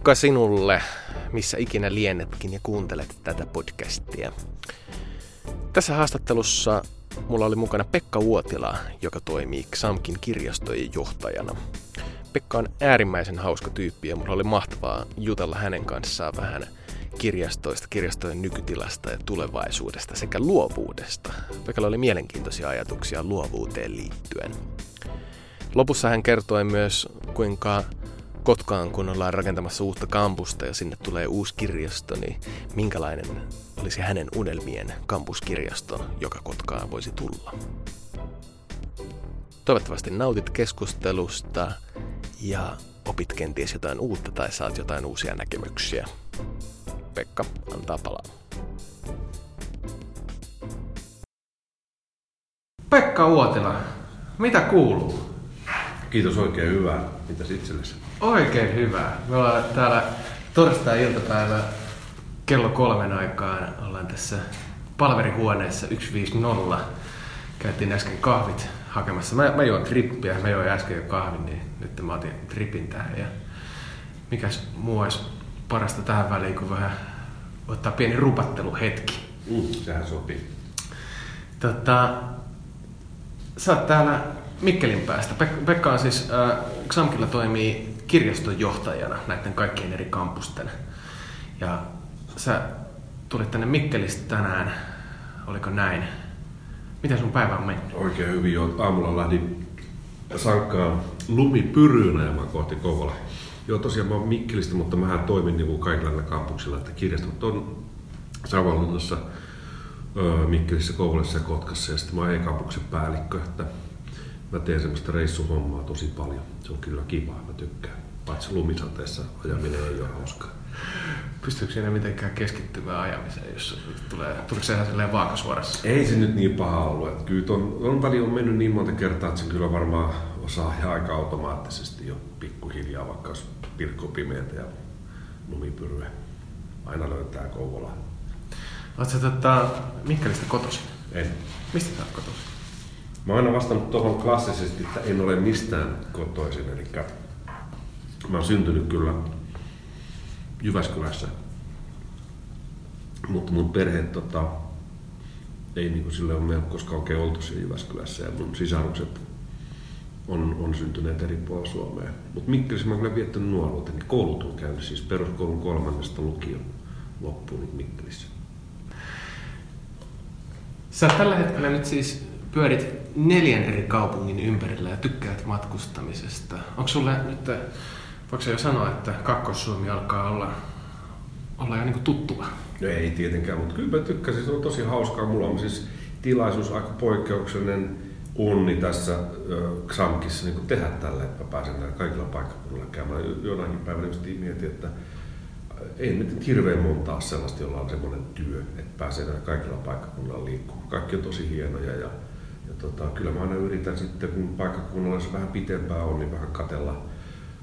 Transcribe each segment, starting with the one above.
Moikka sinulle, missä ikinä liennetkin ja kuuntelet tätä podcastia. Tässä haastattelussa mulla oli mukana Pekka Uotila, joka toimii XAMKin kirjastojen johtajana. Pekka on äärimmäisen hauska tyyppi ja mulla oli mahtavaa jutella hänen kanssaan vähän kirjastoista, kirjastojen nykytilasta ja tulevaisuudesta sekä luovuudesta. Pekalla oli mielenkiintoisia ajatuksia luovuuteen liittyen. Lopussa hän kertoi myös, kuinka Kotkaan, kun ollaan rakentamassa uutta kampusta ja sinne tulee uusi kirjasto, niin minkälainen olisi hänen unelmien kampuskirjasto, joka Kotkaan voisi tulla. Toivottavasti nautit keskustelusta ja opit kenties jotain uutta tai saat jotain uusia näkemyksiä. Pekka antaa palaa. Pekka Uotila, mitä kuuluu? Kiitos oikein hyvää. Mitäs itsellesi? Oikein hyvää. Me ollaan täällä torstai-iltapäivä kello kolmen aikaan. Ollaan tässä palverihuoneessa 150. Käytiin äsken kahvit hakemassa. Mä, mä join trippiä, mä join äsken jo kahvin, niin nyt mä otin tripin tähän. Ja mikäs muu olisi parasta tähän väliin, kun vähän ottaa pieni rupatteluhetki. Mm, sehän sopii. Tota, sä oot täällä Mikkelin päästä. Pek- Pekka on siis, äh, Xamkilla toimii kirjastonjohtajana näiden kaikkien eri kampusten. Ja sä tulit tänne Mikkelistä tänään, oliko näin? Miten sun päivä on mennyt? Oikein hyvin jo. Aamulla lähdin sankkaan lumipyryynä ja kohti Kouvola. Joo, tosiaan mä oon Mikkelistä, mutta mä toimin niin kuin kaikilla näillä kampuksilla, että kirjastot on Savonlinnassa, Mikkelissä, Kouvolassa ja Kotkassa ja sitten mä oon e-kampuksen päällikkö, että mä teen semmoista reissuhommaa tosi paljon. Se on kyllä kiva, mä tykkään. Paitsi lumisateessa ajaminen ei ole hauskaa. Pystyykö siinä mitenkään keskittymään ajamiseen, jos tulee, tuleeko se ihan silleen vaakasuorassa? Ei se nyt niin paha ollut. Että kyllä ton, on väli on mennyt niin monta kertaa, että sen kyllä varmaan osaa ja aika automaattisesti jo pikkuhiljaa, vaikka olisi pilkkopimeitä ja lumipyryä. Aina löytää Kouvola. Oletko tota, Mikkelistä kotoisin? En. Mistä sä oot kotoisin? Mä oon aina vastannut tuohon klassisesti, että en ole mistään kotoisin. Eli mä oon syntynyt kyllä Jyväskylässä. Mutta mun perhe tota, ei niinku sille ole meillä koskaan oikein oltu siellä Jyväskylässä. Ja mun sisarukset on, on syntyneet eri puolilla Suomea. Mutta Mikkelissä mä oon kyllä viettänyt nuoruuteni. Koulut on käynyt siis peruskoulun kolmannesta lukion loppuun niin Mikkelissä. Sä tällä hetkellä nyt siis pyörit neljän eri kaupungin ympärillä ja tykkäät matkustamisesta. Onko sulle nyt, voiko jo sanoa, että Kakkos-Suomi alkaa olla, olla jo niin tuttua? No ei tietenkään, mutta kyllä mä tykkäsin, se on tosi hauskaa. Mulla on siis tilaisuus aika poikkeuksellinen onni tässä Xamkissa niin tehdä tällä, että mä pääsen näillä kaikilla paikkakunnilla käymään. Jonakin päivänä just mietin, että ei nyt hirveän montaa sellaista, jolla on semmoinen työ, että pääsee näillä kaikilla paikkakunnilla liikkumaan. Kaikki on tosi hienoja ja tota, kyllä mä aina yritän sitten, kun paikkakunnalla jos vähän pitempää on, niin vähän katella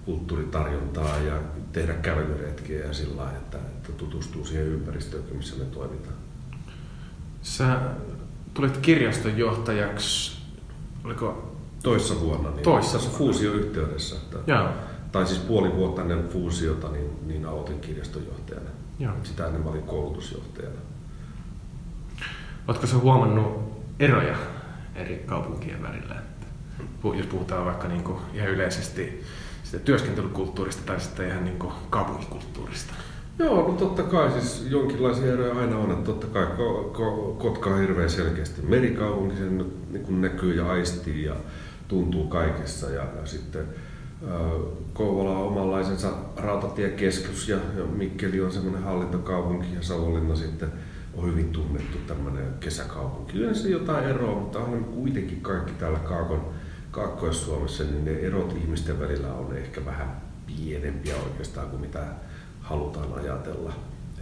kulttuuritarjontaa ja tehdä kävelyretkiä ja sillä lailla, että, että tutustuu siihen ympäristöön, missä me toimitaan. Sä tulit kirjastonjohtajaksi, oliko Toissa vuonna. Niin Toissa vuonna. fuusioyhteydessä. Että, Joo. Tai siis puoli vuotta ennen fuusiota, niin, niin aloitin kirjastonjohtajana. Joo. Sitä ennen mä olin koulutusjohtajana. Oletko sä huomannut eroja eri kaupunkien välillä. Jos puhutaan vaikka niin kuin ihan yleisesti sitä työskentelykulttuurista tai sitten ihan niin kuin kaupunkikulttuurista. Joo, no totta kai siis jonkinlaisia eroja aina on. Että totta kai Kotka on hirveän selkeästi merikaupunki, se nyt niin kuin näkyy ja aistii ja tuntuu kaikessa. Ja, ja sitten Kouvola on omanlaisensa rautatiekeskus ja, ja Mikkeli on semmoinen hallintokaupunki ja Savonlinna sitten on hyvin tunnettu tämmöinen kesäkaupunki. Yleensä jotain eroa, mutta on kuitenkin kaikki täällä Kaakon, Kaakkois-Suomessa, niin ne erot ihmisten välillä on ehkä vähän pienempiä oikeastaan kuin mitä halutaan ajatella.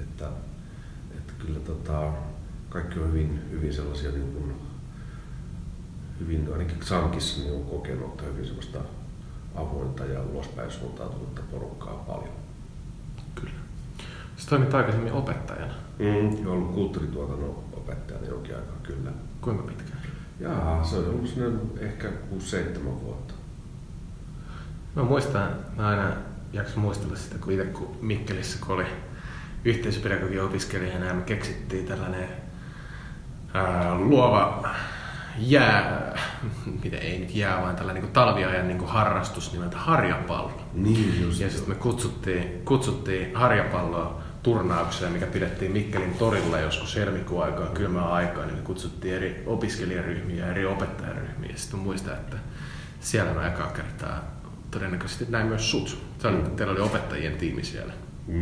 Että, että kyllä tota, kaikki on hyvin, hyvin sellaisia niin kuin, hyvin, ainakin Sankissa niin on kokenut hyvin sellaista avointa ja ulospäin suuntautunutta porukkaa paljon. Kyllä. Sä toimit aikaisemmin opettajana. Mm, ollut kulttuurituotannon opettajana jonkin aikaa kyllä. Kuinka pitkään? Jaa, se on ollut ehkä 6-7 vuotta. Mä muistan, mä aina jaksa muistella sitä, kun itse kun Mikkelissä, kun oli yhteisöpedagogian opiskelijana ja me keksittiin tällainen ää, luova jää, mitä ei nyt jää, vaan tällainen niin talviajan niin harrastus nimeltä harjapallo. Niin just. Ja sitten me kutsuttiin, kutsuttiin harjapalloa turnaukseen, mikä pidettiin Mikkelin torilla joskus helmikuun aikaa, kylmää aikaa, niin me kutsuttiin eri opiskelijaryhmiä ja eri opettajaryhmiä. Ja sitten muistan, että siellä mä ekaa kertaa todennäköisesti näin myös sut. Se oli, mm. Teillä oli opettajien tiimi siellä.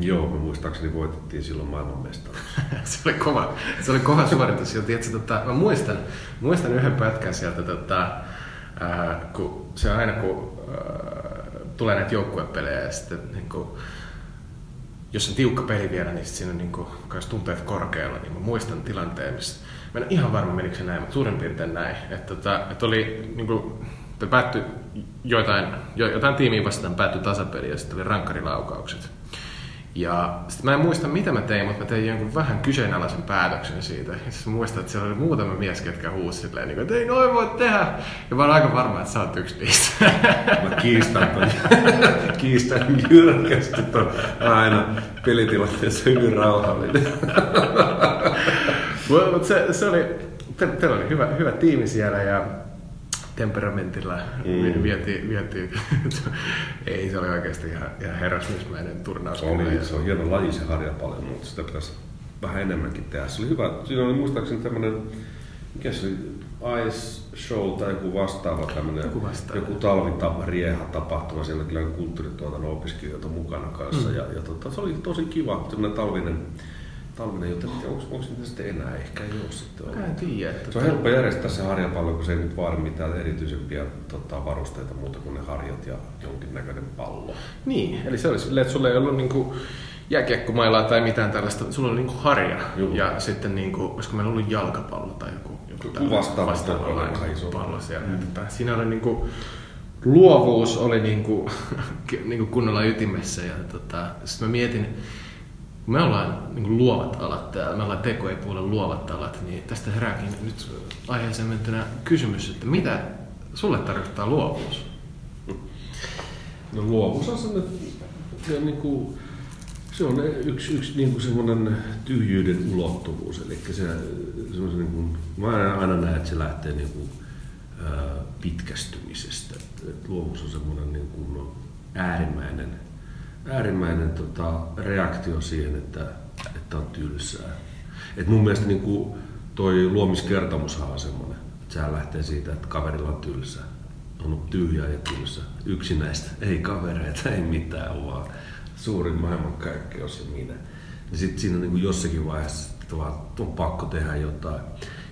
Joo, me muistaakseni voitettiin silloin maailmanmestaruus. se, oli kova, se oli kova suoritus. Ja tiedätkö, tota, mä muistan, muistan yhden pätkän sieltä, tota, ää, kun se aina kun ää, tulee näitä joukkuepelejä ja sitten niin kuin, jos on tiukka peli vielä, niin sitten siinä on niin kuin, tunteet korkealla, niin mä muistan tilanteen, missä mä en ihan varma menikö se näin, mutta suurin piirtein näin. Että, tota, että oli niin kuin, päättyi joitain, jotain tiimiä vastaan päättyi tasapeli ja sitten oli rankkarilaukaukset. Ja sitten mä en muista mitä mä tein, mutta mä tein jonkun vähän kyseenalaisen päätöksen siitä. Ja sitten muistan, että siellä oli muutama mies, ketkä huusi silleen, niin kuin, että ei noin voi tehdä. Ja mä oon aika varma, että sä oot yksi niistä. Mä kiistän ton, kiistän jyrkästi ton aina pelitilanteessa hyvin rauhallinen. Mutta se, se oli, teillä oli hyvä, hyvä tiimi siellä ja temperamentilla mm. vietiin, vietiin. ei se oli oikeasti ihan, ihan herrasmiesmäinen turnaus. Se, oli, se on hieno laji se harjapallo, mutta sitä pitäisi vähän enemmänkin tehdä. Se oli hyvä, siinä oli muistaakseni tämmöinen, mikä se oli, Ice Show tai joku vastaava tämmöinen, joku, vastaava. joku talvitapa, rieha tapahtuma, siellä kyllä kulttuurituotannon opiskelijoita mukana kanssa. Mm. Ja, ja tota, se oli tosi kiva, tämmöinen talvinen talvinen, joten onko, onko niitä sitten enää? Ehkä ei ole sitten ollut. En tiedä. Että se on helppo järjestää se harjapallo, kun se ei nyt vaadi mitään erityisempiä tota, varusteita muuta kuin ne harjat ja jonkinnäköinen pallo. Niin, eli se oli silleen, että sulla ei ollut niinku jääkiekkomailaa tai mitään tällaista, sulla oli niinku harja. Juhu. Ja sitten niinku, olisiko meillä ollut jalkapallo tai joku, joku, vastaava, vastaava pallo siellä. Mm. Että siinä oli niinku, luovuus oli niinku, niinku kunnolla ytimessä ja tota, sitten mä mietin, me ollaan niin luovat alat täällä, me ollaan tekopuolen luovat alat, niin tästä herääkin nyt aiheeseen mentynä kysymys, että mitä sulle tarkoittaa luovuus? No luovuus on sellainen, se niin kuin, se on yksi, yksi niin kuin semmoinen tyhjyyden ulottuvuus. Eli se, niin kuin, mä aina näen, että se lähtee niin kuin, pitkästymisestä. Et luovuus on semmoinen niin kuin, äärimmäinen äärimmäinen tota, reaktio siihen, että, että on tylsää. Et mun mielestä niin kuin toi luomiskertomushan on semmoinen, että sehän lähtee siitä, että kaverilla on tylsää. On tyhjä ja tylsä. Yksinäistä. Ei kavereita, ei mitään, vaan suurin maailmankaikkeus ja minä. Ja sitten siinä niin kuin jossakin vaiheessa vaan on pakko tehdä jotain.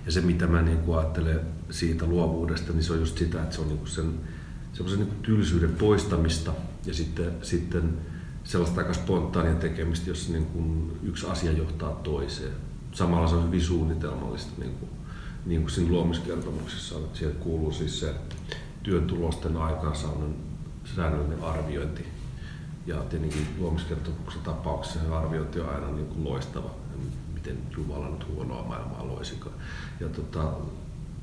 Ja se, mitä mä niin kuin ajattelen siitä luovuudesta, niin se on just sitä, että se on niin kuin sen semmoisen niin tylsyyden poistamista ja sitten, sitten sellaista aika spontaania tekemistä, jossa niin kuin yksi asia johtaa toiseen. Samalla se on hyvin suunnitelmallista, niin kuin, niin kuin siinä luomiskertomuksessa on. Siihen kuuluu siis se työn tulosten aikaansaannon säännöllinen arviointi. Ja tietenkin luomiskertomuksen tapauksessa se arviointi on aina niin kuin loistava, miten Jumala nyt huonoa maailmaa loisikaan. Ja tota,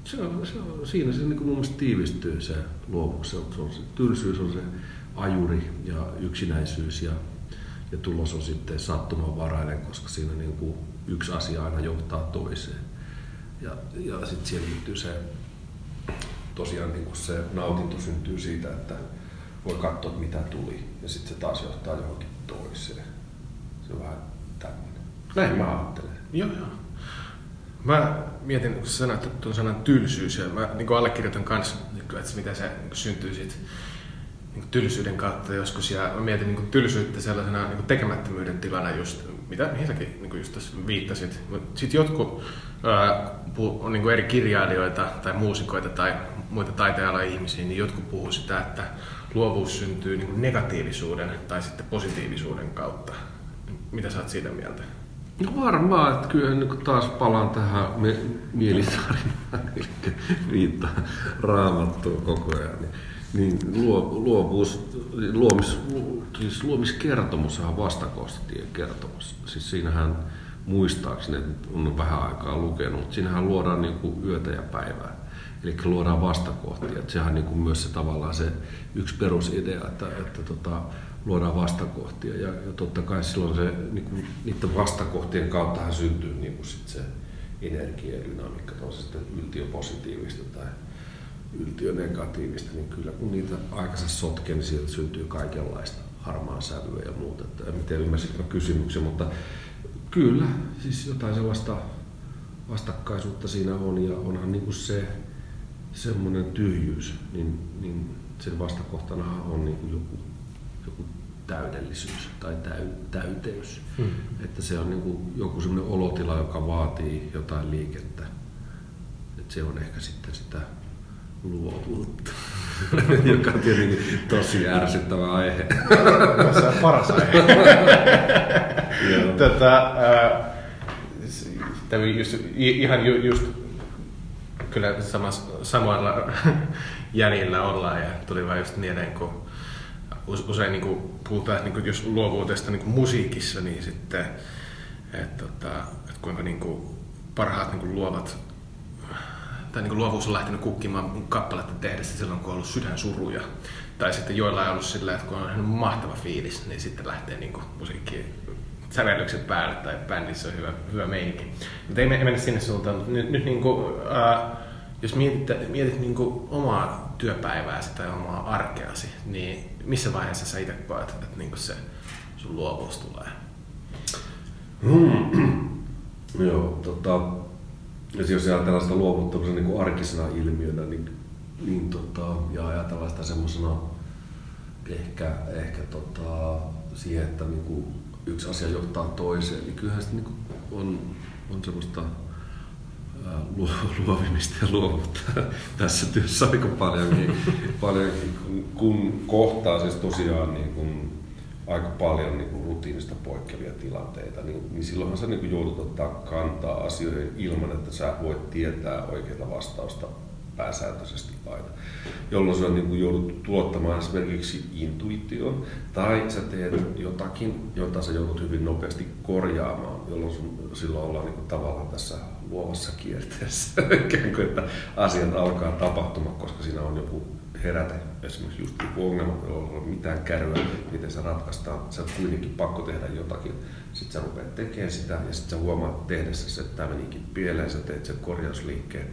se on, se on, siinä se niin kuin mun mielestä tiivistyy se luovuus. Se on se, tylsyys on se ajuri ja yksinäisyys ja, ja tulos on sitten sattumanvarainen, koska siinä niin kuin yksi asia aina johtaa toiseen. Ja, ja sitten siihen liittyy se, tosiaan niin kuin se nautinto syntyy siitä, että voi katsoa, mitä tuli, ja sitten se taas johtaa johonkin toiseen. Se on vähän tämmöinen. Näin mä ajattelen. Joo, joo. Mä mietin, kun sä sanoit tuon sanan tylsyys, ja mä niin allekirjoitan kanssa, että miten se syntyy siitä niin tylsyyden kautta joskus ja mä mietin niin tylsyyttä sellaisena niin tekemättömyyden tilana just, mitä, mihin säkin niin just tässä viittasit. Sitten jotkut ää, puhu, on niin eri kirjailijoita tai muusikoita tai muita taitealan ihmisiä, niin jotkut puhuu sitä, että luovuus syntyy niin negatiivisuuden tai sitten positiivisuuden kautta. Mitä sä oot siitä mieltä? No varmaan, että kyllä niin taas palaan tähän me, eli viittaa raamattua koko ajan. Niin niin luo, luovuus, luomis, siis luomiskertomus on vastakohtien kertomus. Siis siinähän muistaakseni, että on vähän aikaa lukenut, mutta siinähän luodaan niin kuin yötä ja päivää. Eli luodaan vastakohtia. Että sehän on niin myös se tavallaan se yksi perusidea, että, että tota, luodaan vastakohtia. Ja, ja totta kai silloin se, niin kuin, niiden vastakohtien kauttahan syntyy niin kuin sit se energia ja dynamiikka, on se sitten yltiöpositiivista tai yltiönegatiivista, niin kyllä kun niitä aikansa sotkee, niin sieltä syntyy kaikenlaista harmaan sävyä ja muuta. Että en tiedä ymmärsitkö kysymyksen, mutta kyllä, siis jotain sellaista vastakkaisuutta siinä on ja onhan niin kuin se semmoinen tyhjyys, niin, niin sen vastakohtana on niin kuin joku, joku täydellisyys tai täy, täyteys. Hmm. Että se on niin kuin joku semmoinen olotila, joka vaatii jotain liikettä. Että se on ehkä sitten sitä luovuutta, joka on tietenkin tosi ärsyttävä aihe. Se on paras aihe. Tätä, äh, just, ihan ju, just kyllä samassa, samoilla jäljillä ollaan ja tuli vaan just mieleen, kun usein niin kuin puhutaan, niin kuin jos luovuudesta niin kuin musiikissa, niin sitten, että, että, että kuinka niin kuin parhaat niin kuin luovat tai niin kuin luovuus on lähtenyt kukkimaan kappaletta tehdessä silloin, kun on ollut sydänsuruja. Tai sitten joilla on ollut sillä, että kun on mahtava fiilis, niin sitten lähtee niin kuin musiikki sävellykset päälle tai bändissä on hyvä, hyvä meininki. Mutta ei mennä sinne suuntaan, mutta nyt, nyt niin kuin, äh, jos mietit, mietit niin kuin omaa työpäivääsi tai omaa arkeasi, niin missä vaiheessa sä itse koet, että niin kuin se sun luovuus tulee? Hmm. Joo, tota, jos ajatellaan sitä luovuutta niin kuin arkisena ilmiönä, niin, niin tota, ja ajatellaan sitä semmoisena ehkä, ehkä tota, siihen, että niin kuin yksi asia johtaa toiseen, niin kyllähän se niin kuin on, on semmoista luovimista ja luovuutta tässä työssä aika paljonkin, paljonkin kun, kun kohtaa siis tosiaan niin kun aika paljon niin kuin rutiinista poikkeavia tilanteita, niin, niin silloinhan sä niin kuin joudut ottaa kantaa asioihin ilman, että sä voit tietää oikeita vastausta pääsääntöisesti aina. Jolloin sä niin kuin joudut tuottamaan esimerkiksi intuition, tai sä teet jotakin, jota sä joudut hyvin nopeasti korjaamaan, jolloin sun, silloin ollaan niin kuin tavallaan tässä luovassa kierteessä, että asiat alkaa tapahtumaan, koska siinä on joku herätä esimerkiksi just joku ongelma, jolla ei ole mitään kärryä, miten se ratkaistaan. Sä on kuitenkin pakko tehdä jotakin. Sitten sä rupeat tekemään sitä ja sitten sä huomaat tehdessä, että tämä menikin pieleen, sä teet sen korjausliikkeen.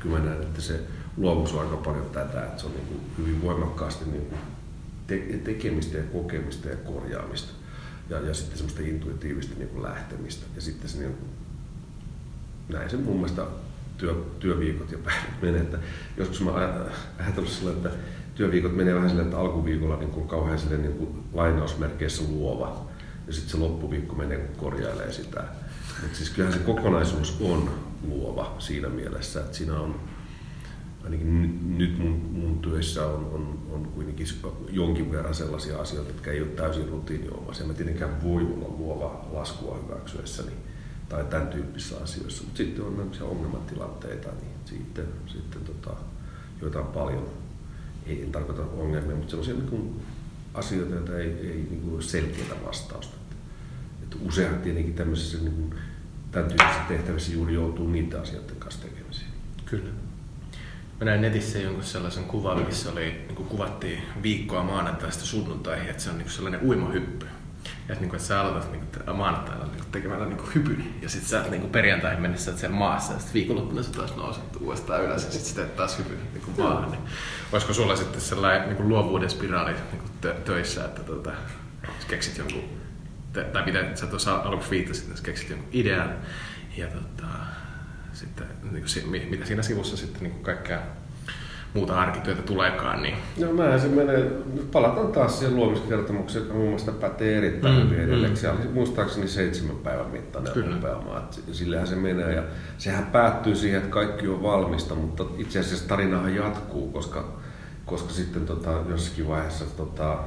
Kyllä mä näen, että se luovuus on aika paljon tätä, että se on niin hyvin voimakkaasti niin te- tekemistä ja kokemista ja korjaamista. Ja, ja sitten semmoista intuitiivista niin lähtemistä. Ja sitten se niin kuin, näin se mun mielestä työ, työviikot ja päivät menee. Että joskus mä ajatellut sillä, että työviikot menee vähän sillä, että alkuviikolla niin kuin kauhean sille, niin kuin lainausmerkeissä luova ja sitten se loppuviikko menee, kun korjailee sitä. Mutta siis kyllähän se kokonaisuus on luova siinä mielessä, että siinä on ainakin nyt mun, mun työissä on, on, on kuitenkin jonkin verran sellaisia asioita, jotka ei ole täysin rutiiniomaisia. Mä tietenkään voi olla luova laskua hyväksyessäni. Niin tai tämän tyyppisissä asioissa. Mutta sitten on sellaisia ongelmatilanteita, niin sitten, sitten tota, joita on paljon, ei en tarkoita ongelmia, mutta sellaisia niin kuin asioita, joita ei, ei niin kuin selkeää vastausta. Että usein tietenkin tämmöisissä niin kuin, tämän tyyppisissä tehtävissä juuri joutuu niiden asioiden kanssa tekemisiin. Kyllä. Mä näin netissä jonkun sellaisen kuvan, missä oli, niin kuvattiin viikkoa maanantaista sunnuntaihin, että se on niin sellainen uimahyppy. Ja että, niin kuin, että sä aloitat niin kuin, maanantaina niin kuin, tekemällä niin kuin, hypyn, ja sitten sä niin kuin, perjantaihin mennessä oot siellä maassa, ja sitten viikonloppuna sä taas nouset uudestaan ylös, ja sitten teet taas hypyn niin kuin, maahan. Niin, olisiko sulla sitten sellainen niin kuin, luovuuden spiraali niin kuin, tö- töissä, että tota, keksit jonkun, te, tai mitä sä tuossa aluksi viittasit, että keksit jonkun idean, ja tota, sitten, niin kuin, mitä siinä sivussa sitten niin kuin, kaikkea muuta arkityötä tuleekaan. Niin... No näin se menee. Palataan taas siihen luomiskertomukseen, joka mun mielestä pätee erittäin mm, hyvin edelleen. Mm. Siellä oli muistaakseni seitsemän päivän mittainen rupeama. Sillähän se menee ja sehän päättyy siihen, että kaikki on valmista, mutta itse asiassa tarinahan jatkuu, koska, koska sitten tota, jossakin vaiheessa tota,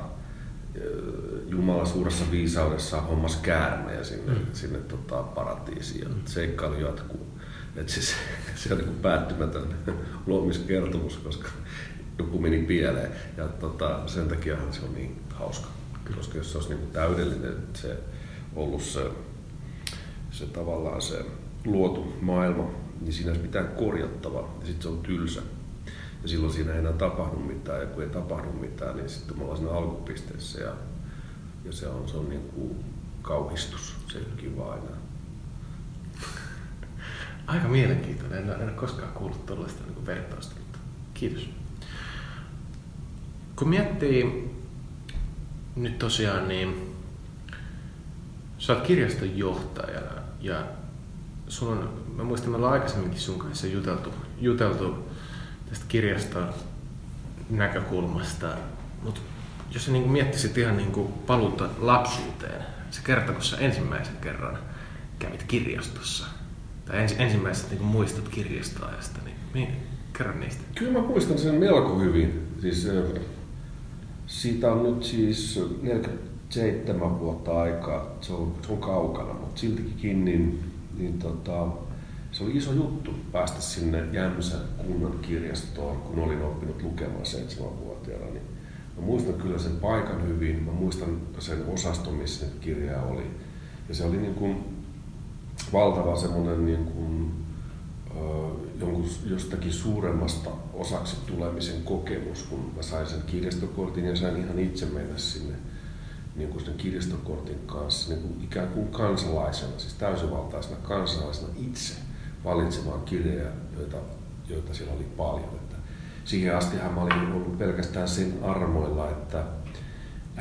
Jumala suuressa viisaudessa hommas käärmejä sinne, mm. sinne tota, paratiisiin ja seikkailu jatkuu. Et siis, se on niin päättymätön luomiskertomus, koska joku meni pieleen. Ja tota, sen takia se on niin hauska. Koska jos se olisi niin täydellinen se ollut se, se tavallaan se luotu maailma, niin siinä olisi mitään korjattavaa ja sitten se on tylsä. Ja silloin siinä ei enää tapahdu mitään ja kun ei tapahdu mitään, niin sitten me ollaan siinä alkupisteessä ja ja se on, se on niin kuin kauhistus, se ei ole kiva aina. Aika mielenkiintoinen, en, en ole koskaan kuullut tuollaista niin vertausta, mutta kiitos. Kun miettii nyt tosiaan, niin sä oot kirjaston johtajana ja sun on, mä muistan, me ollaan aikaisemminkin sun kanssa juteltu, juteltu tästä kirjaston näkökulmasta, mutta jos sä niin miettisit ihan niin kuin paluuta lapsuuteen, se kerta, kun sä ensimmäisen kerran kävit kirjastossa, tai ens, ensimmäiset niin muistot kirjastoajasta, niin, kerro niistä. Kyllä mä muistan sen melko hyvin. Siis, siitä on nyt siis 47 vuotta aikaa, se on, se on kaukana, mutta siltikin niin, niin tota, se oli iso juttu päästä sinne Jämsän kunnan kirjastoon, kun olin oppinut lukemaan seitsemänvuotiaana. Niin mä muistan kyllä sen paikan hyvin, mä muistan sen osaston, missä kirja oli. Ja se oli niin kuin valtava semmoinen niin kuin, jonkun, jostakin suuremmasta osaksi tulemisen kokemus, kun mä sain sen kirjastokortin ja sain ihan itse mennä sinne niin kuin sen kirjastokortin kanssa niin kuin ikään kuin kansalaisena, siis täysivaltaisena kansalaisena itse valitsemaan kirjoja, joita, joita siellä oli paljon. Että siihen astihan mä olin ollut pelkästään sen armoilla, että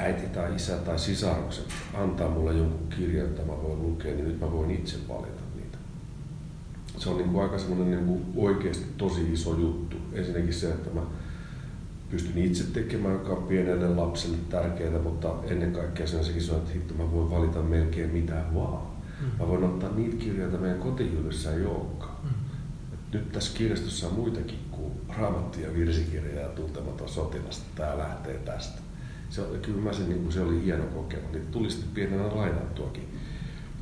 äiti tai isä tai sisarukset antaa mulle jonkun kirjan, jota mä voin lukea, niin nyt mä voin itse valita niitä. Se on niin kuin aika semmoinen niin kuin oikeasti tosi iso juttu. Ensinnäkin se, että mä pystyn itse tekemään, joka on pienelle lapselle tärkeää, mutta ennen kaikkea sen sekin on, että hitto, mä voin valita melkein mitä vaan. Mm. Mä voin ottaa niitä kirjoja, joita meidän kotijuudessa ei olekaan. Mm. Nyt tässä kirjastossa on muitakin kuin raamattu ja virsikirja ja tuntematon sotilasta. Tämä lähtee tästä se, kyllä mä se, niin kuin se oli hieno kokemus. Niin tuli sitten pienenä lainattuakin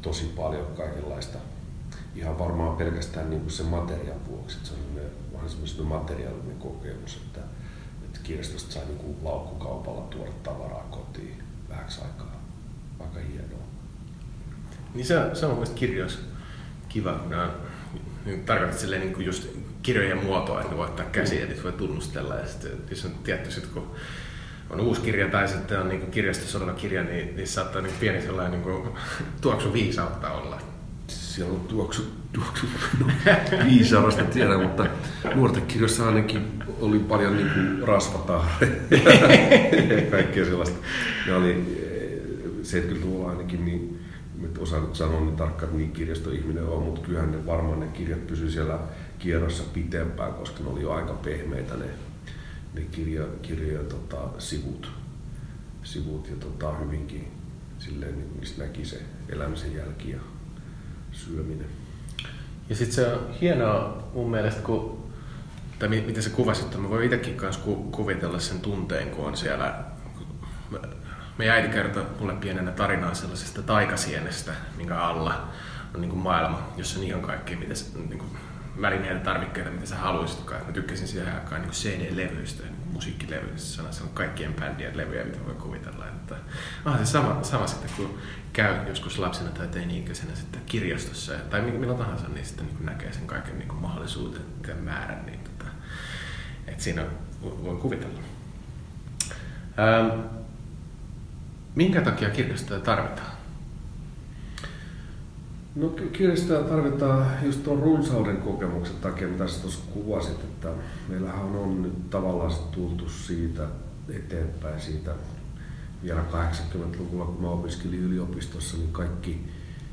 tosi paljon kaikenlaista. Ihan varmaan pelkästään niin kuin se materiaan vuoksi. Se on vähän semmoinen materiaalinen kokemus, että, että kirjastosta sai niin kuin laukkukaupalla tuoda tavaraa kotiin vähäksi aikaa. Aika hienoa. Niin se, se on mielestäni kirjoissa kiva, kun nämä niin tarkoitat silleen niin kuin just kirjojen muotoa, että ne voi ottaa käsiä, mm. voi tunnustella. Ja sitten, jos on tietty, sit, kun on uusi kirja tai sitten on niin kirjastossa oleva kirja, niin, niin saattaa niin pieni sellainen niin tuoksu viisautta olla. Siellä on tuoksu, tuoksu no, viisaudesta tiedä, mutta nuorten kirjoissa ainakin oli paljon niin kuin rasvataareja ja kaikkea sellaista. Ja oli 70-luvulla ainakin, niin nyt osaan sanoa niin tarkkaan, että niin kirjastoihminen on, mutta kyllähän ne varmaan ne kirjat pysyivät siellä kierrossa pitempään, koska ne oli jo aika pehmeitä ne ne kirja, kirja tota, sivut, sivut ja tota, hyvinkin silleen, niin mistä näki se elämisen jälki ja syöminen. Ja sitten se on hienoa mun mielestä, kun, tai miten se kuvasit, että mä voin itsekin kanssa ku, kuvitella sen tunteen, kun on siellä. Meidän äiti kertoi mulle pienenä tarinaa sellaisesta taikasienestä, minkä alla on niin kuin maailma, jossa on ihan kaikki, mitä niin kuin välineitä, tarvikkeita, mitä sä haluaisitkaan. Mä tykkäsin siihen aikaan niin CD-levyistä, niin musiikkilevyistä, se on kaikkien bändien levyjä, mitä voi kuvitella. Että, ah, se sama, sama sitten, kun käy joskus lapsena tai teini-ikäisenä sitten kirjastossa, tai milloin tahansa, niin sitten niin näkee sen kaiken niin mahdollisuuden ja määrän, niin tota, että siinä voi kuvitella. Ähm, minkä takia kirjastoja tarvitaan? No kirjastoja tarvitaan just tuon runsauden kokemuksen takia, mitä sä tuossa kuvasit, että meillähän on nyt tavallaan tultu siitä eteenpäin siitä vielä 80-luvulla, kun mä opiskelin yliopistossa, niin kaikki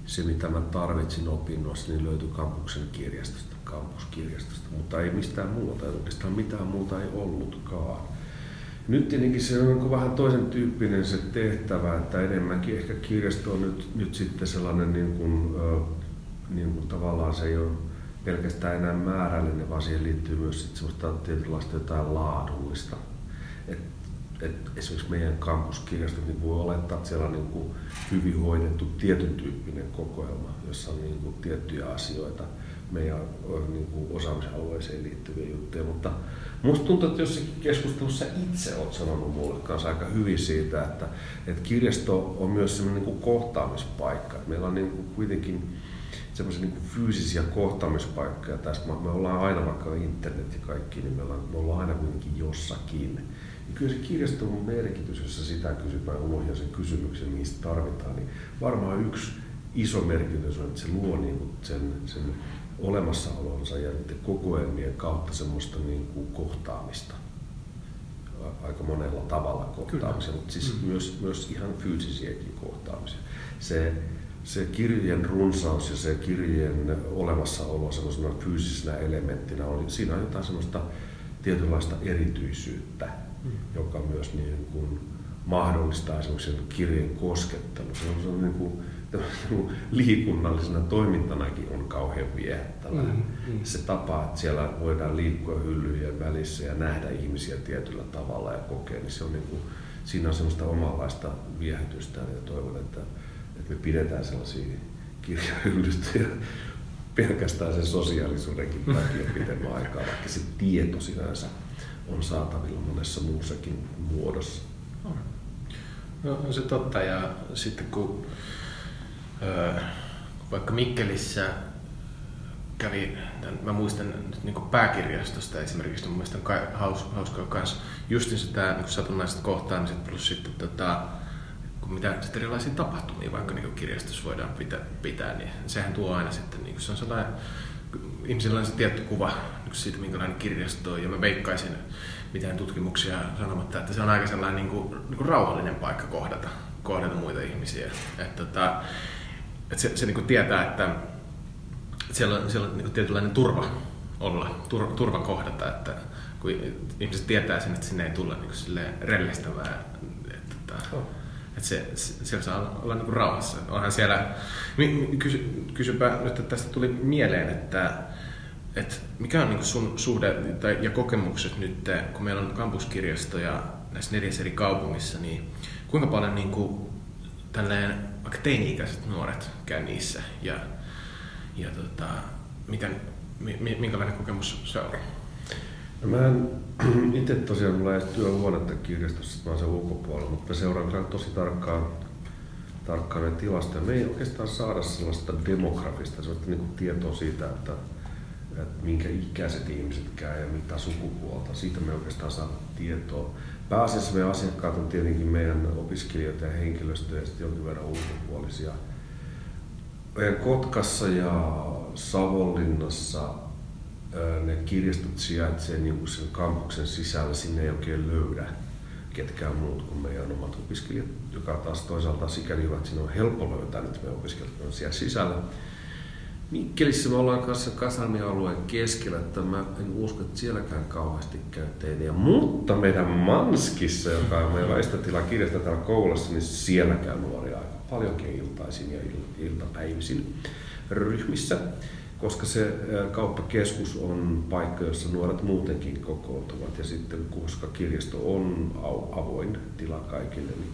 se, mitä mä tarvitsin opinnoissa, niin löytyi kampuksen kirjastosta, kampuskirjastosta, mutta ei mistään muuta, oikeastaan mitään muuta ei ollutkaan. Nyt tietenkin se on vähän toisen tyyppinen se tehtävä, että enemmänkin ehkä kirjasto on nyt, nyt sitten sellainen niin kuin, niin kuin tavallaan se ei ole pelkästään enää määrällinen, vaan siihen liittyy myös sitten sellaista tietynlaista jotain laadullista. Et, et esimerkiksi meidän kampuskirjasto niin voi olettaa, että siellä on niin kuin hyvin hoidettu tietyn tyyppinen kokoelma, jossa on niin kuin tiettyjä asioita meidän niin kuin osaamisalueeseen liittyviä juttuja, mutta Musta tuntuu, että jossakin keskustelussa itse olet sanonut mulle kanssa aika hyvin siitä, että, että kirjasto on myös semmoinen niin kohtaamispaikka. Meillä on niin kuin kuitenkin semmoisia niin fyysisiä kohtaamispaikkoja tässä. Me ollaan aina vaikka internet ja kaikki, niin me ollaan, me ollaan aina kuitenkin jossakin. Ja kyllä se kirjaston merkitys, jos sitä kysytään unohjaa sen kysymyksen, mihin tarvitaan, niin varmaan yksi iso merkitys on, että se luo niin kuin sen, sen olemassaolonsa ja niiden kokoelmien kautta semmoista niin kuin kohtaamista aika monella tavalla kohtaamisia, mutta siis mm. myös, myös ihan fyysisiäkin kohtaamisia. Se, se kirjojen runsaus ja se kirjojen olemassaolo semmoisena fyysisenä elementtinä, on, siinä on jotain semmoista tietynlaista erityisyyttä, mm. joka myös niin kuin mahdollistaa semmoisen kirjeen koskettelun. Se on niin kuin, liikunnallisena toimintanakin on kauhean viehättävää. Mm, mm. Se tapa, että siellä voidaan liikkua hyllyjen välissä ja nähdä ihmisiä tietyllä tavalla ja kokea, niin se on niin kuin, siinä on semmoista omanlaista viehätystä ja toivon, että, että me pidetään sellaisia kirjahyllyjä pelkästään sen sosiaalisuudenkin takia pitemmän aikaa, vaikka se tieto sinänsä on saatavilla monessa muussakin muodossa. No, on se totta ja sitten kun vaikka Mikkelissä kävi, tämän, mä muistan nyt niin pääkirjastosta esimerkiksi, mun mielestä on haus, hauskaa myös justiinsa tämä niin satunnaiset kohtaamiset plus sitten tota, kun mitä sitten erilaisia tapahtumia vaikka niin kirjastossa voidaan pitää, pitää, niin sehän tuo aina sitten, niin se on sellainen, ihmisillä on se tietty kuva niin siitä, minkälainen kirjasto on, ja mä veikkaisin mitään tutkimuksia sanomatta, että se on aika sellainen niin kuin, niin kuin rauhallinen paikka kohdata, kohdata muita ihmisiä. Että, tota, että se, se niin kuin tietää, että, siellä on, siellä on niin kuin tietynlainen turva olla, tur, turva kohdata, että kun ihmiset tietää sen, että sinne ei tulla niin kuin rellestämään. Että, että, oh. että se, siellä saa olla niin kuin rauhassa. Onhan siellä, kysy, kysypä nyt, että tästä tuli mieleen, että, että mikä on niin kuin sun suhde tai, ja kokemukset nyt, kun meillä on kampuskirjastoja näissä neljässä eri kaupungissa, niin kuinka paljon niin kuin, tälleen vaikka teini-ikäiset nuoret käy niissä ja, ja tota, miten, minkälainen kokemus se on? No mä en itse tosiaan, mulla ei työhuonetta kirjastossa, mä sen ulkopuolella, mutta mä seuraan kyllä tosi tarkkaan, tarkkaan ne tilastoja. Me ei oikeastaan saada sellaista demografista, sellaista niin tietoa siitä, että, että minkä ikäiset ihmiset käy ja mitä sukupuolta. Siitä me oikeastaan saa tietoa. Pääasiassa meidän asiakkaat on tietenkin meidän opiskelijoita ja henkilöstöä ja sitten jonkin verran ulkopuolisia. Meidän Kotkassa ja Savonlinnassa ne kirjastot sijaitsevat niin sen kampuksen sisällä, sinne ei oikein löydä ketkään muut kuin meidän omat opiskelijat, joka taas toisaalta sikäli hyvä, että siinä on helppo löytää nyt meidän opiskelijat on siellä sisällä. Mikkelissä me ollaan kanssa kasarmialueen keskellä, että mä en usko, että sielläkään kauheasti käy teiniä. Mutta meidän Manskissa, joka on meillä estetila kirjasta täällä koulussa, niin siellä käy nuoria aika paljonkin iltaisin ja iltapäivisin ryhmissä. Koska se kauppakeskus on paikka, jossa nuoret muutenkin kokoontuvat. Ja sitten koska kirjasto on avoin tila kaikille, niin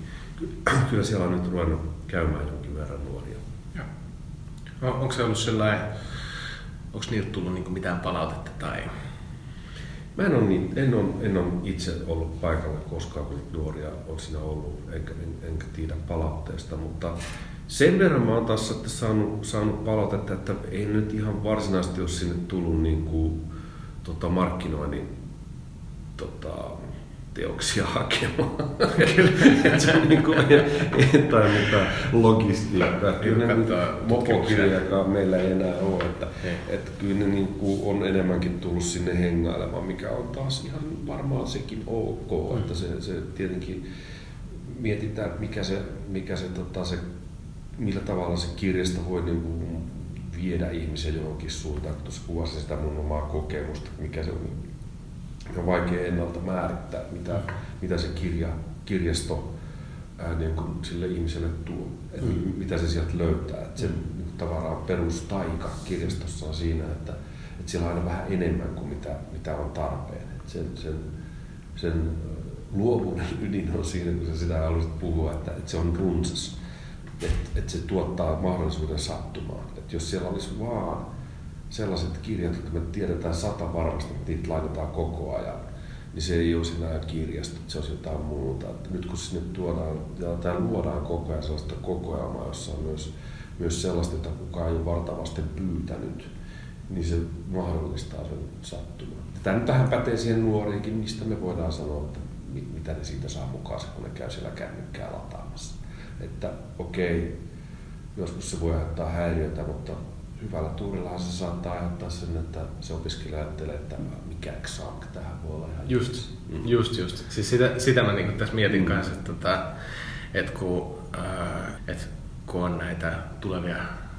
kyllä siellä on nyt ruvennut käymään jonkin verran nuoria. No, onko se ollut sellainen, onko niiltä tullut niin mitään palautetta tai? Mä en ole, niin, en ole, en ole itse ollut paikalla koskaan, kun nuoria on siinä ollut, enkä, en, enkä tiedä palautteesta, mutta sen verran mä oon taas saanut, saanut palautetta, että ei nyt ihan varsinaisesti ole sinne tullut niin kuin, tota, markkinoinnin tota, teoksia hakemaan. se on niin kuin, ei tai mitään logistiikkaa. Kyllä ne mopokirjakaan meillä ei enää ole. Että, että kyllä ne niin kuin on enemmänkin tullut sinne hengailemaan, mikä on taas ihan varmaan sekin ok. Mm. Että se, se tietenkin mietitään, mikä se, mikä se, tota, se millä tavalla se kirjasta voi niin kuin viedä ihmisen johonkin suuntaan. Tuossa kuvasin sitä mun omaa kokemusta, mikä se on on vaikea ennalta määrittää, mitä, mitä se kirja, kirjasto ää, niin kuin sille ihmiselle tuo, että mm. mitä se sieltä löytää. Että se. Niin tavallaan perustaika kirjastossa on siinä, että, että siellä on aina vähän enemmän kuin mitä, mitä on tarpeen. Että sen, sen, sen luovuuden ydin on siinä, kun sä sitä haluaisit puhua, että, että se on runsas. Että, että se tuottaa mahdollisuuden sattumaan. Että jos siellä olisi vaan sellaiset kirjat, jotka me tiedetään sata varmasti, että niitä laitetaan koko ajan, niin se ei ole enää kirjasto, se olisi jotain muuta. Että nyt kun sinne tuodaan ja tämä luodaan koko ajan sellaista kokoelmaa, jossa on myös, myös sellaista, jota kukaan ei ole vartavasti pyytänyt, niin se mahdollistaa sen sattuman. Tämä nyt tähän pätee siihen nuoriinkin, mistä me voidaan sanoa, että mitä ne siitä saa mukaan, kun ne käy siellä kännykkää lataamassa. Että okei, joskus se voi aiheuttaa häiriötä, mutta hyvällä tuurillahan se saattaa aiheuttaa sen, että se opiskelija ajattelee, että mikä examen tähän voi olla ihan just. Mm. Just, just. Siis sitä, sitä mä niin tässä mietin mm. kanssa, että, tota, että, kun, äh, että kun on näitä tulevia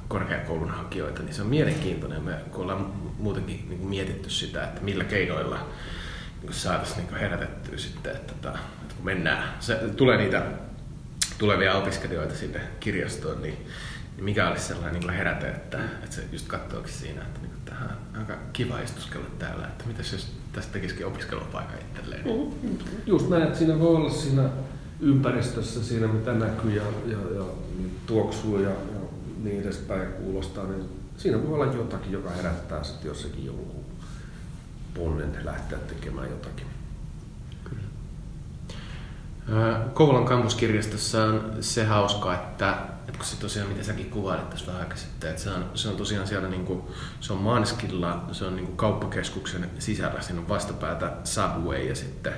korkeakoulun hakijoita, niin se on mielenkiintoinen. Me kun ollaan muutenkin niin mietitty sitä, että millä keinoilla niin saataisiin niin herätettyä sitten, että, että, että kun mennään, se, tulee niitä tulevia opiskelijoita sinne kirjastoon, niin mikä olisi sellainen niin heräte, että, että se just katsoakin siinä, että niin tähän on aika kiva istuskella täällä, että mitä jos tästä tekisikin opiskelupaikan itselleen. Mm, just näin, että siinä voi olla siinä ympäristössä, siinä mitä näkyy ja, ja, ja tuoksuu ja, ja niin edespäin kuulostaa, niin siinä voi olla jotakin, joka herättää sitten jossakin jonkun ponnen lähteä tekemään jotakin. Kyllä. Kouvolan kampuskirjastossa on se hauska, että, että kun se tosiaan, mitä säkin kuvailit tässä vähän aikaa sitten, että se on, se on tosiaan siellä, niin kuin, se on Manskilla, se on niin kuin kauppakeskuksen sisällä, siinä on vastapäätä Subway ja sitten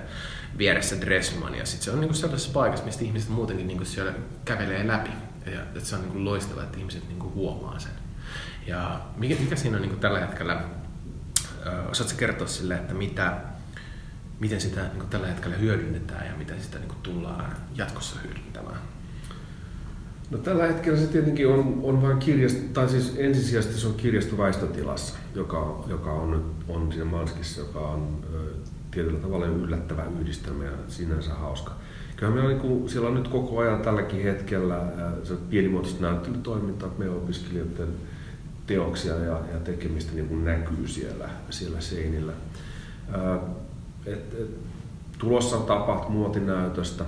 vieressä Dressman ja sitten se on niin kuin sellaisessa paikassa, mistä ihmiset muutenkin niin kuin siellä kävelee läpi ja että se on niin kuin loistava, että ihmiset niin kuin huomaa sen. Ja mikä, mikä siinä on niin kuin tällä hetkellä, osaatko kertoa sille, että mitä, miten sitä niin kuin tällä hetkellä hyödynnetään ja miten sitä niin kuin tullaan jatkossa hyödyntämään? No, tällä hetkellä se tietenkin on, on vain kirjasto, tai siis ensisijaisesti se on kirjastoväistötilassa, joka, joka on, on siinä Manskissa, joka on ö, tietyllä tavalla yllättävä yhdistelmä ja sinänsä hauska. Kyllä meillä on, niin siellä on nyt koko ajan tälläkin hetkellä se pienimuotoista näyttelytoimintaa, meidän opiskelijoiden teoksia ja, ja tekemistä niin kuin näkyy siellä, siellä seinillä. Et, et, tulossa on tapat muotinäytöstä.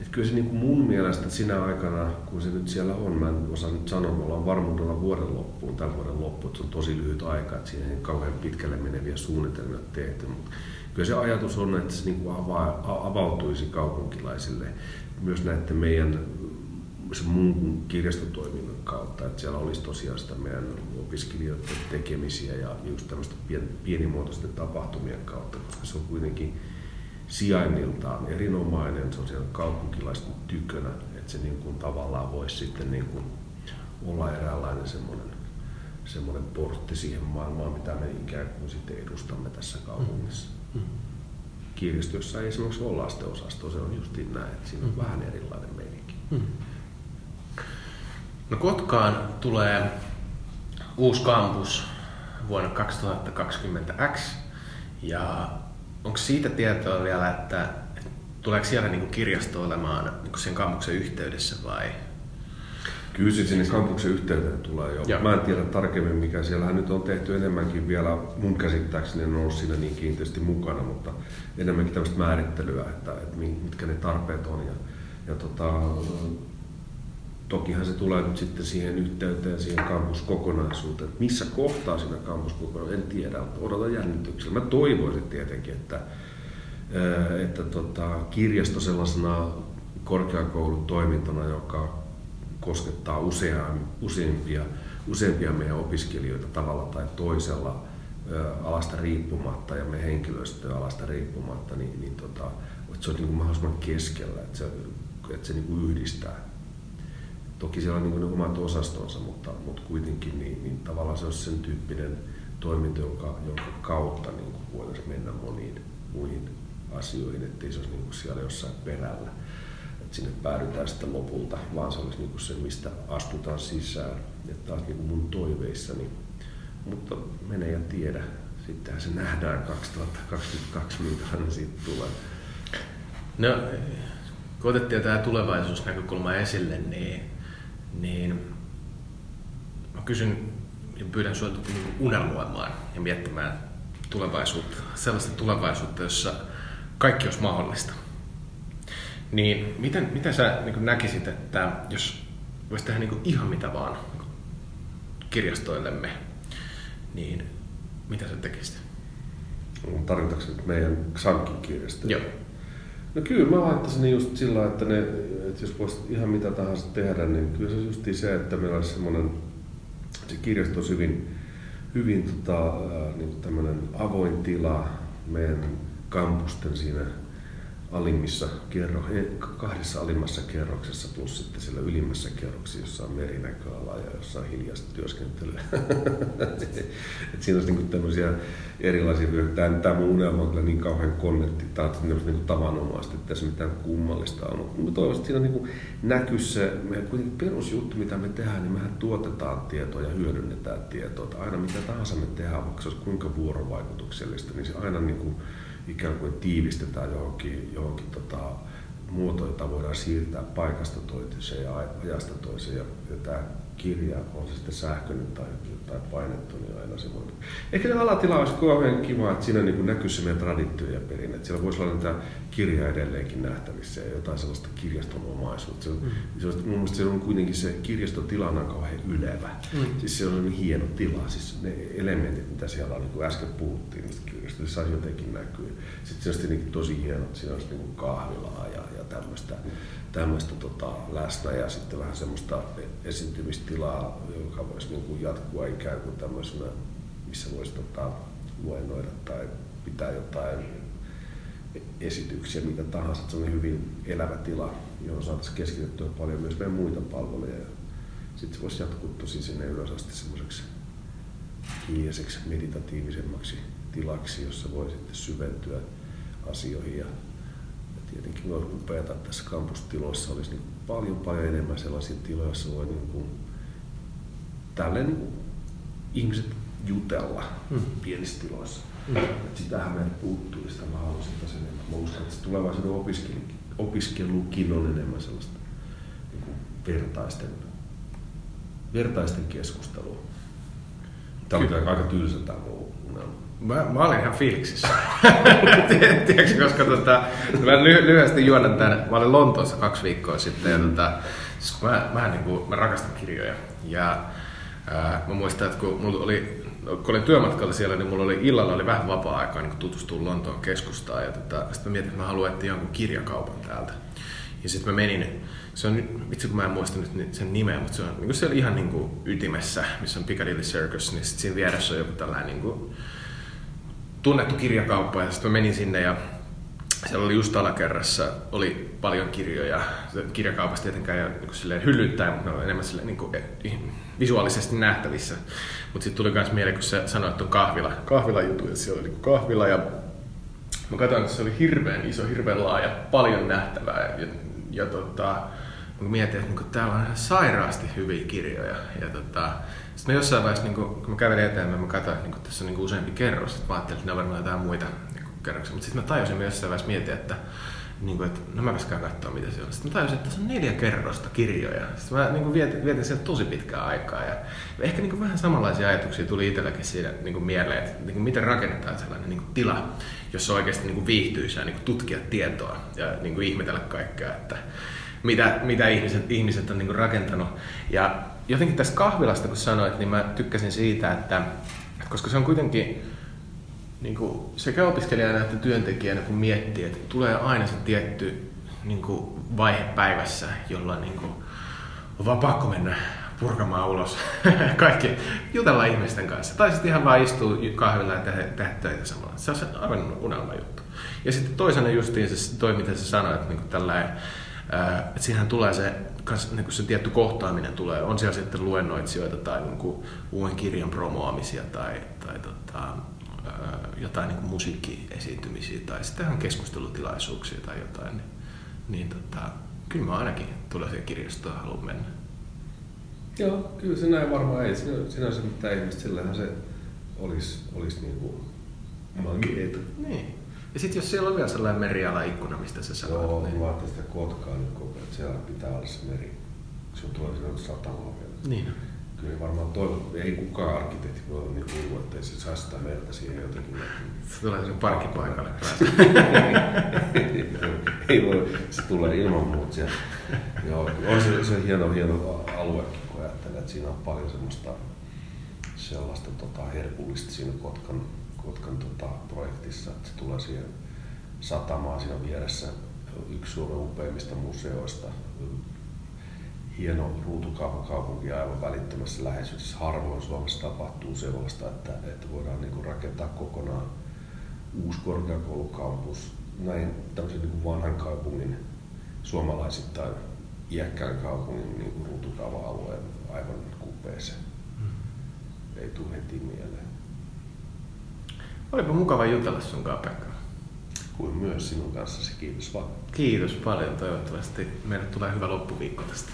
Et kyllä se niin kuin mun mielestä sinä aikana, kun se nyt siellä on, mä en osaa nyt sanoa, me ollaan varmuudella vuoden loppuun, tämän vuoden loppuun, että se on tosi lyhyt aika, että siihen ei kauhean pitkälle meneviä suunnitelmia tehty, mutta kyllä se ajatus on, että se niin kuin avaa, avautuisi kaupunkilaisille myös näiden meidän se muun kirjastotoiminnan kautta, että siellä olisi tosiaan sitä meidän opiskelijoiden tekemisiä ja just tämmöistä pien, pienimuotoisten tapahtumien kautta, koska se on kuitenkin sijainniltaan erinomainen, se on siellä kaupunkilaisten tykönä, että se niin kuin tavallaan voisi sitten niin kuin olla eräänlainen semmoinen, semmoinen portti siihen maailmaan, mitä me ikään kuin sitten edustamme tässä kaupungissa. Mm. Kirjastossa ei esimerkiksi ole lastenosasto, se on just näin, että siinä on mm. vähän erilainen meininki. Mm. No Kotkaan tulee uusi kampus vuonna 2020X ja onko siitä tietoa vielä, että tuleeko siellä niin kirjasto olemaan niin sen kampuksen yhteydessä vai? Kyllä se sinne kampuksen yhteyteen tulee jo. Joo. Mä en tiedä tarkemmin mikä. Siellähän nyt on tehty enemmänkin vielä, mun käsittääkseni en ollut siinä niin kiinteästi mukana, mutta enemmänkin tämmöistä määrittelyä, että, että mitkä ne tarpeet on. Ja, ja tota, tokihan se tulee nyt sitten siihen yhteyteen, siihen kampuskokonaisuuteen. Missä kohtaa siinä kampuskokonaisuuteen, en tiedä, mutta odotan jännityksellä. Mä toivoisin tietenkin, että, että tota, kirjasto sellaisena korkeakoulutoimintona, joka koskettaa useam, useampia, useampia meidän opiskelijoita tavalla tai toisella alasta riippumatta ja meidän henkilöstöä alasta riippumatta, niin, niin tota, että se on niin kuin mahdollisimman keskellä, että se, että se niin kuin yhdistää Toki siellä on niin ne omat osastonsa, mutta, mutta kuitenkin niin, niin tavallaan se olisi sen tyyppinen toiminto, jonka, jonka kautta niin kuin voitaisiin mennä moniin muihin asioihin, ettei se olisi niin kuin siellä jossain perällä, että sinne päädytään sitten lopulta, vaan se olisi niin kuin se, mistä astutaan sisään. Että taas niin kuin mun toiveissani, mutta mene ja tiedä, sittenhän se nähdään 2022, minkälainen siitä tulee. No, kun otettiin tämä tulevaisuusnäkökulma esille, niin niin mä kysyn ja pyydän sinua unelmoimaan ja miettimään tulevaisuutta, sellaista tulevaisuutta, jossa kaikki olisi mahdollista. Niin miten, miten sä niin näkisit, että jos voisi tehdä niin ihan mitä vaan kirjastoillemme, niin mitä sä tekisit? Tarkoitatko meidän Xankin kirjastoja? Joo. No kyllä mä laittaisin just sillä että, ne, että jos voisi ihan mitä tahansa tehdä, niin kyllä se just se, että meillä olisi semmoinen, se kirjasto olisi hyvin, hyvin tota, niin avoin tila meidän kampusten siinä alimmissa kerro, kahdessa alimmassa kerroksessa plus sitten sillä ylimmässä kerroksessa, jossa on merinäköala ja jossa on hiljaista työskentelyä. Et siinä olisi niinku tämmöisiä erilaisia Tämä, tämä mun unelma on kyllä niin kauhean konnetti, tämä on niin tavanomaista, että tässä mitään kummallista on. Mutta että siinä niin näkyy se meidän perusjuttu, mitä me tehdään, niin mehän tuotetaan tietoa ja hyödynnetään tietoa. Että aina mitä tahansa me tehdään, vaikka se olisi kuinka vuorovaikutuksellista, niin se aina niin kuin ikään kuin tiivistetään johonkin, johonkin tota, muotoon, jota voidaan siirtää paikasta toiseen ja ajasta toiseen. Ja, ja tämä kirja, on se sitten sähköinen tai, tai painettu, niin aina semmoinen. Ehkä se alatila olisi kauhean kiva, että siinä niin näkyisi se meidän traditio ja perinne. Että siellä voisi olla näitä kirja edelleenkin nähtävissä ja jotain sellaista kirjaston omaisuutta. Se on, mm. se on, mun mielestä se on kuitenkin se kirjaston tilana kauhean ylevä. Mm. Siis se on niin hieno tila. Siis ne elementit, mitä siellä on, niin kuin äsken puhuttiin niistä kirjastoista, se saisi jotenkin näkyä. Sitten se on niin tosi hieno, että siinä olisi niin kahvilaa ja, ja tämmöistä. Mm tämmöistä tota, läsnä ja sitten vähän semmoista esiintymistilaa, joka voisi niin kuin jatkua ikään kuin tämmöisenä, missä voisi tota, luennoida tai pitää jotain esityksiä, mitä tahansa. Se on hyvin elävä tila, johon saataisiin keskitettyä paljon myös meidän muita palveluja. Ja sitten se voisi jatkua tosi sinne ylös asti semmoiseksi hiljaiseksi, meditatiivisemmaksi tilaksi, jossa voi sitten syventyä asioihin ja tietenkin olisi upeata, että tässä kampustiloissa olisi niin paljon paljon enemmän sellaisia tiloja, joissa voi niin kuin, tälleen niin kuin, ihmiset jutella mm. pienissä tiloissa. Mm. Että sitähän meiltä puuttuu, sitä mä haluaisin taas enemmän. Mä uskon, että tulevaisuuden opiskelu, opiskelukin on enemmän sellaista niin kuin vertaisten, vertaisten keskustelua. Tämä oli aika tylsä tämä unelma. Mä, mä olin ihan fiiliksissä. Tiedätkö, koska tota, mä ly- lyhyesti juonnan tämän. Mä olin Lontoossa kaksi viikkoa sitten ja tota, siis mä, mä, niin kuin, mä rakastan kirjoja. Ja ää, mä muistan, että kun mulla oli kun olin työmatkalla siellä, niin mulla oli illalla oli vähän vapaa-aikaa niin tutustua Lontoon keskustaan. Ja tota, sitten mä mietin, että mä haluan etsiä jonkun kirjakaupan täältä. Ja sitten mä menin, se on, vitsi kun mä en muista nyt sen nimeä, mutta se on niin siellä ihan niin kuin ytimessä, missä on Piccadilly Circus, niin sitten siinä vieressä on joku tällainen niin kuin, tunnettu kirjakauppa ja sitten menin sinne ja siellä oli just alakerrassa oli paljon kirjoja. Kirjakaupassa tietenkään ole niin silleen hyllyttäen, mutta ne on enemmän silleen, niin kuin, eh, visuaalisesti nähtävissä. Mutta sitten tuli myös mieleen, kun se sanoi, että on kahvila, kahvila jutu, että siellä oli niin kahvila ja mä katsoin, että se oli hirveän iso, hirveän laaja, paljon nähtävää. Ja, ja tota, mietin, että niin täällä on ihan sairaasti hyviä kirjoja. Ja tota, sitten mä jossain vaiheessa, niin kun, mä kävelin eteenpäin, mä katsoin, että niin tässä on niin useampi kerros. Mä ajattelin, että ne on varmaan jotain muita niin kerroksia. Mutta sitten mä tajusin myös jossain vaiheessa miettiä, että niin kuin, että no mä käyn katsoa mitä siellä on. Sitten mä tajusin, että tässä on neljä kerrosta kirjoja. Sitten mä niin kuin vietin, vietin sieltä tosi pitkää aikaa. Ja ehkä niin kuin vähän samanlaisia ajatuksia tuli itselläkin siinä niin kuin mieleen, että niin kuin miten rakennetaan sellainen niin kuin tila, jossa oikeasti niin kuin viihtyisi ja niin kuin tutkia tietoa ja niin kuin ihmetellä kaikkea, että mitä, mitä ihmiset, ihmiset on niin kuin rakentanut. Ja jotenkin tästä kahvilasta, kun sanoit, niin mä tykkäsin siitä, että koska se on kuitenkin niin kuin sekä opiskelijana että työntekijänä, kun miettii, että tulee aina se tietty niin kuin vaihe päivässä, jolloin niin kuin on vaan pakko mennä purkamaan ulos kaikki, jutella ihmisten kanssa. Tai sitten ihan vaan istuu kahvilla ja tehdä, tehdä töitä samalla. Se on aivan unelma juttu. Ja sitten toisena justiin se toi, mitä sä sanoit, niin kuin tällainen, että siinähän tulee se, niin kuin se tietty kohtaaminen tulee. On siellä sitten luennoitsijoita tai niin kuin uuden kirjan promoamisia tai, tai tota, jotain niin kuin musiikkiesiintymisiä tai sitten ihan keskustelutilaisuuksia tai jotain, niin, niin tota, kyllä mä ainakin siihen kirjastoon haluan mennä. Joo, kyllä se näin varmaan ei. Sinänsä mitään ihmistä, sillähän se olisi, olisi niin kuin magneetu. Niin. Ja sitten jos siellä on vielä sellainen meriala-ikkuna, mistä se sanoo. Joo, niin... mä ajattelin sitä Kotkaa nyt koko ajan, että siellä pitää olla se meri. Se on tuolla sinne satamaa vielä. Niin kyllä varmaan toivon, ei kukaan arkkitehti voi olla niin hullu, ettei se saa sitä merta siihen jotenkin. Se tulee sen parkkipaikalle ei voi, se tulee ilman muuta siellä. Joo, on se, se hieno, hieno aluekin, kun ajattelee, että siinä on paljon semmoista sellaista tota, herkullista siinä Kotkan, Kotkan tota, projektissa, että se tulee siihen satamaan siinä vieressä yksi Suomen upeimmista museoista. Hieno ruutukaupakaupunki aivan välittömässä läheisyydessä. Harvoin Suomessa tapahtuu sellaista, että, että voidaan niin kuin rakentaa kokonaan uusi korkeakoulukampus näin tämmöisen niin kuin vanhan kaupungin suomalaisittain iäkkään kaupungin niin kuin ruutukaava-alueen aivan kupeeseen. Mm. Ei tule heti mieleen. Olipa mukava jutella sun kanssa, Pekka. Kuin myös sinun kanssasi. Kiitos vaan. Kiitos paljon. Toivottavasti meille tulee hyvä loppuviikko tästä.